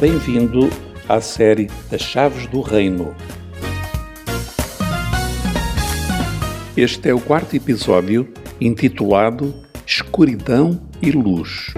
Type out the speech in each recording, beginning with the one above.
Bem-vindo à série As Chaves do Reino. Este é o quarto episódio intitulado Escuridão e Luz.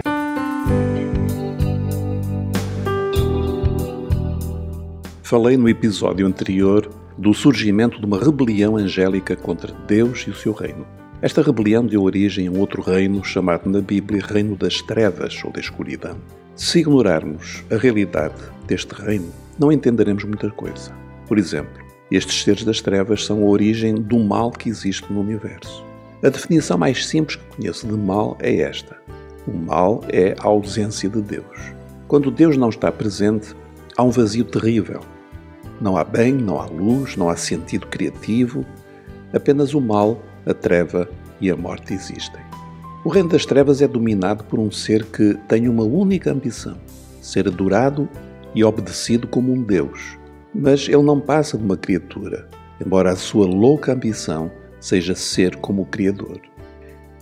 Falei no episódio anterior do surgimento de uma rebelião angélica contra Deus e o seu reino. Esta rebelião deu origem a um outro reino chamado na Bíblia Reino das Trevas ou da Escuridão. Se ignorarmos a realidade deste reino, não entenderemos muita coisa. Por exemplo, estes seres das trevas são a origem do mal que existe no universo. A definição mais simples que conheço de mal é esta: o mal é a ausência de Deus. Quando Deus não está presente, há um vazio terrível. Não há bem, não há luz, não há sentido criativo, apenas o mal a treva e a morte existem. O reino das trevas é dominado por um ser que tem uma única ambição: ser adorado e obedecido como um Deus. Mas ele não passa de uma criatura, embora a sua louca ambição seja ser como o Criador.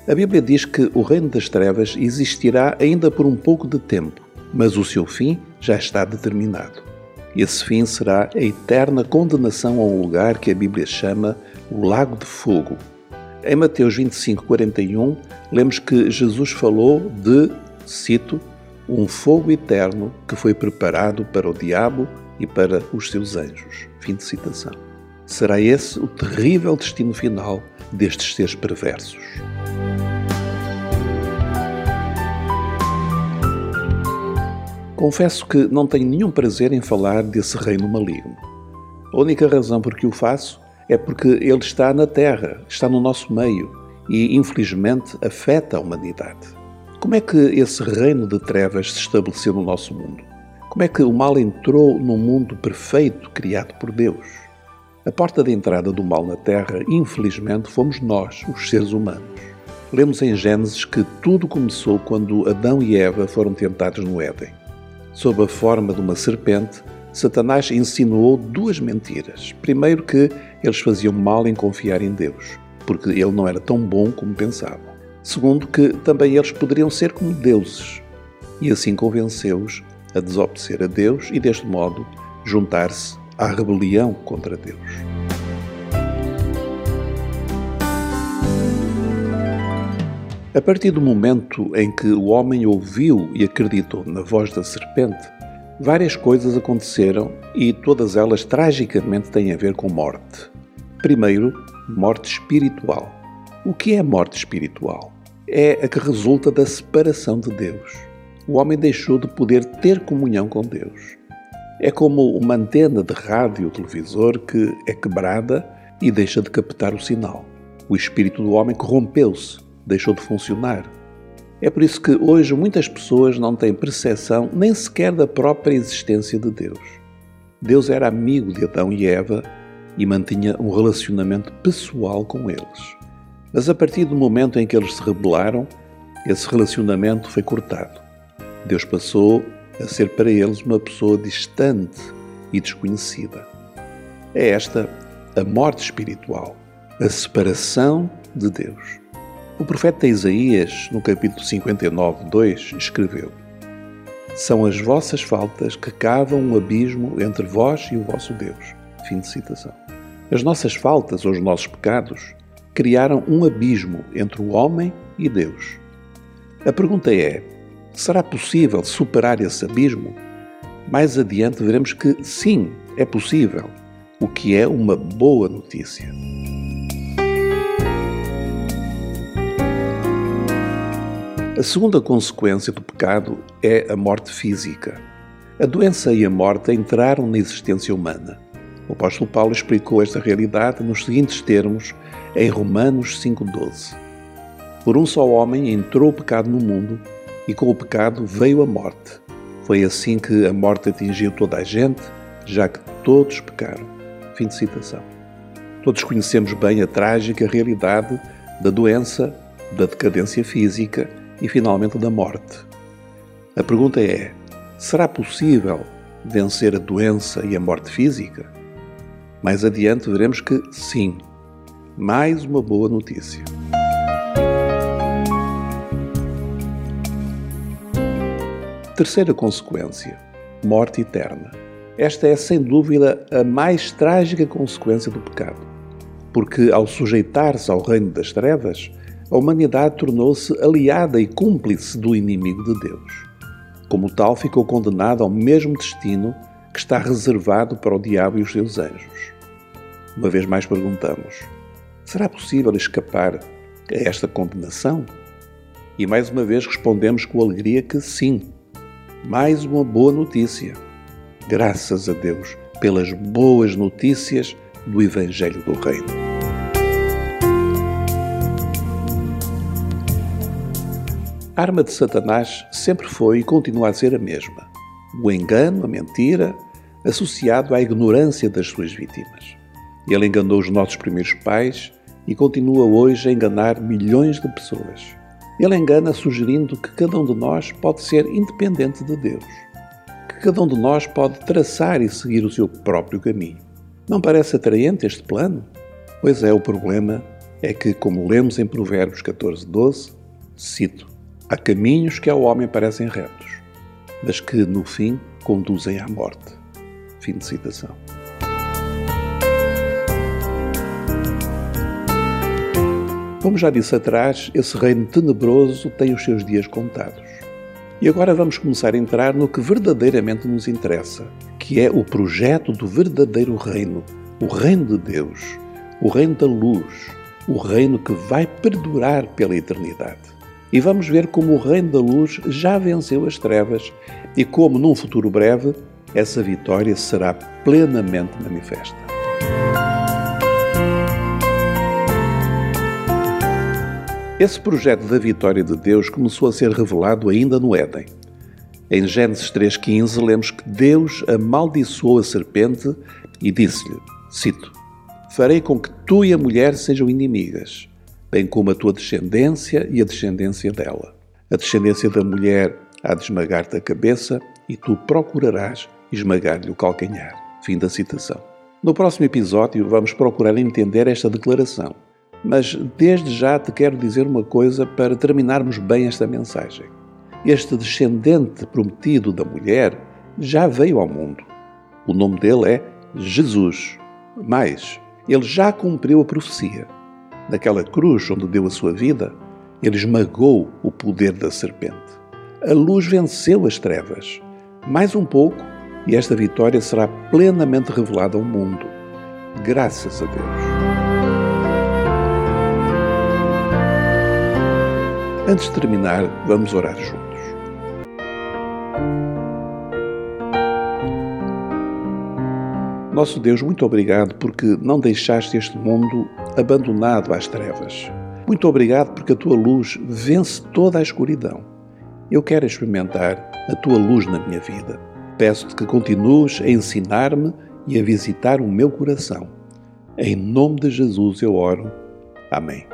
A Bíblia diz que o reino das trevas existirá ainda por um pouco de tempo, mas o seu fim já está determinado. Esse fim será a eterna condenação a um lugar que a Bíblia chama o Lago de Fogo, em Mateus 25, 41, lemos que Jesus falou de, cito, um fogo eterno que foi preparado para o diabo e para os seus anjos. Fim de citação. Será esse o terrível destino final destes seres perversos. Confesso que não tenho nenhum prazer em falar desse reino maligno. A única razão por que o faço é porque ele está na Terra, está no nosso meio e, infelizmente, afeta a humanidade. Como é que esse reino de trevas se estabeleceu no nosso mundo? Como é que o mal entrou no mundo perfeito criado por Deus? A porta de entrada do mal na Terra, infelizmente, fomos nós, os seres humanos. Lemos em Gênesis que tudo começou quando Adão e Eva foram tentados no Éden. Sob a forma de uma serpente, Satanás insinuou duas mentiras. Primeiro, que eles faziam mal em confiar em Deus, porque ele não era tão bom como pensavam. Segundo, que também eles poderiam ser como deuses. E assim convenceu-os a desobedecer a Deus e, deste modo, juntar-se à rebelião contra Deus. A partir do momento em que o homem ouviu e acreditou na voz da serpente, Várias coisas aconteceram e todas elas tragicamente têm a ver com morte. Primeiro, morte espiritual. O que é morte espiritual? É a que resulta da separação de Deus. O homem deixou de poder ter comunhão com Deus. É como uma antena de rádio ou televisor que é quebrada e deixa de captar o sinal. O espírito do homem corrompeu-se, deixou de funcionar é por isso que hoje muitas pessoas não têm percepção nem sequer da própria existência de Deus. Deus era amigo de Adão e Eva e mantinha um relacionamento pessoal com eles. Mas a partir do momento em que eles se rebelaram, esse relacionamento foi cortado. Deus passou a ser para eles uma pessoa distante e desconhecida. É esta a morte espiritual, a separação de Deus. O profeta Isaías, no capítulo 59, 2, escreveu: São as vossas faltas que cavam um abismo entre vós e o vosso Deus. Fim de citação. As nossas faltas ou os nossos pecados criaram um abismo entre o homem e Deus. A pergunta é: será possível superar esse abismo? Mais adiante veremos que sim, é possível, o que é uma boa notícia. A segunda consequência do pecado é a morte física. A doença e a morte entraram na existência humana. O apóstolo Paulo explicou esta realidade nos seguintes termos em Romanos 5,12. Por um só homem entrou o pecado no mundo, e com o pecado veio a morte. Foi assim que a morte atingiu toda a gente, já que todos pecaram. Fim de citação. Todos conhecemos bem a trágica realidade da doença, da decadência física e finalmente da morte. A pergunta é: será possível vencer a doença e a morte física? Mais adiante veremos que sim. Mais uma boa notícia. Terceira consequência: morte eterna. Esta é, sem dúvida, a mais trágica consequência do pecado, porque, ao sujeitar-se ao reino das trevas, a humanidade tornou-se aliada e cúmplice do inimigo de Deus. Como tal, ficou condenada ao mesmo destino que está reservado para o diabo e os seus anjos. Uma vez mais perguntamos: será possível escapar a esta condenação? E mais uma vez respondemos com alegria que sim. Mais uma boa notícia. Graças a Deus pelas boas notícias do Evangelho do Reino. A arma de Satanás sempre foi e continua a ser a mesma: o engano, a mentira, associado à ignorância das suas vítimas. Ele enganou os nossos primeiros pais e continua hoje a enganar milhões de pessoas. Ele engana sugerindo que cada um de nós pode ser independente de Deus, que cada um de nós pode traçar e seguir o seu próprio caminho. Não parece atraente este plano? Pois é, o problema é que, como lemos em Provérbios 14, 12, cito: Há caminhos que ao homem parecem retos, mas que, no fim, conduzem à morte. Fim de citação. Como já disse atrás, esse reino tenebroso tem os seus dias contados. E agora vamos começar a entrar no que verdadeiramente nos interessa, que é o projeto do verdadeiro reino, o reino de Deus, o reino da luz, o reino que vai perdurar pela eternidade. E vamos ver como o reino da luz já venceu as trevas e como, num futuro breve, essa vitória será plenamente manifesta. Esse projeto da vitória de Deus começou a ser revelado ainda no Éden. Em Gênesis 3,15 lemos que Deus amaldiçoou a serpente e disse-lhe, cito, Farei com que tu e a mulher sejam inimigas, bem como a tua descendência e a descendência dela. A descendência da mulher há de esmagar-te a cabeça e tu procurarás esmagar-lhe o calcanhar. Fim da citação. No próximo episódio vamos procurar entender esta declaração mas desde já te quero dizer uma coisa para terminarmos bem esta mensagem. Este descendente prometido da mulher já veio ao mundo. O nome dele é Jesus. Mas ele já cumpriu a profecia. Naquela cruz onde deu a sua vida, ele esmagou o poder da serpente. A luz venceu as trevas. Mais um pouco e esta vitória será plenamente revelada ao mundo. Graças a Deus. Antes de terminar, vamos orar juntos. Nosso Deus, muito obrigado porque não deixaste este mundo abandonado às trevas. Muito obrigado porque a tua luz vence toda a escuridão. Eu quero experimentar a tua luz na minha vida. Peço-te que continues a ensinar-me e a visitar o meu coração. Em nome de Jesus eu oro. Amém.